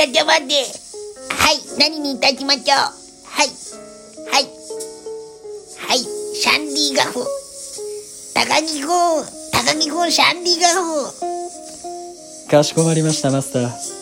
ラジャマで。はい、何にいたしましょう。はい、はい、はい、シャンディガフ。高木君、高木君、シャンディガフ。かしこまりましたマスター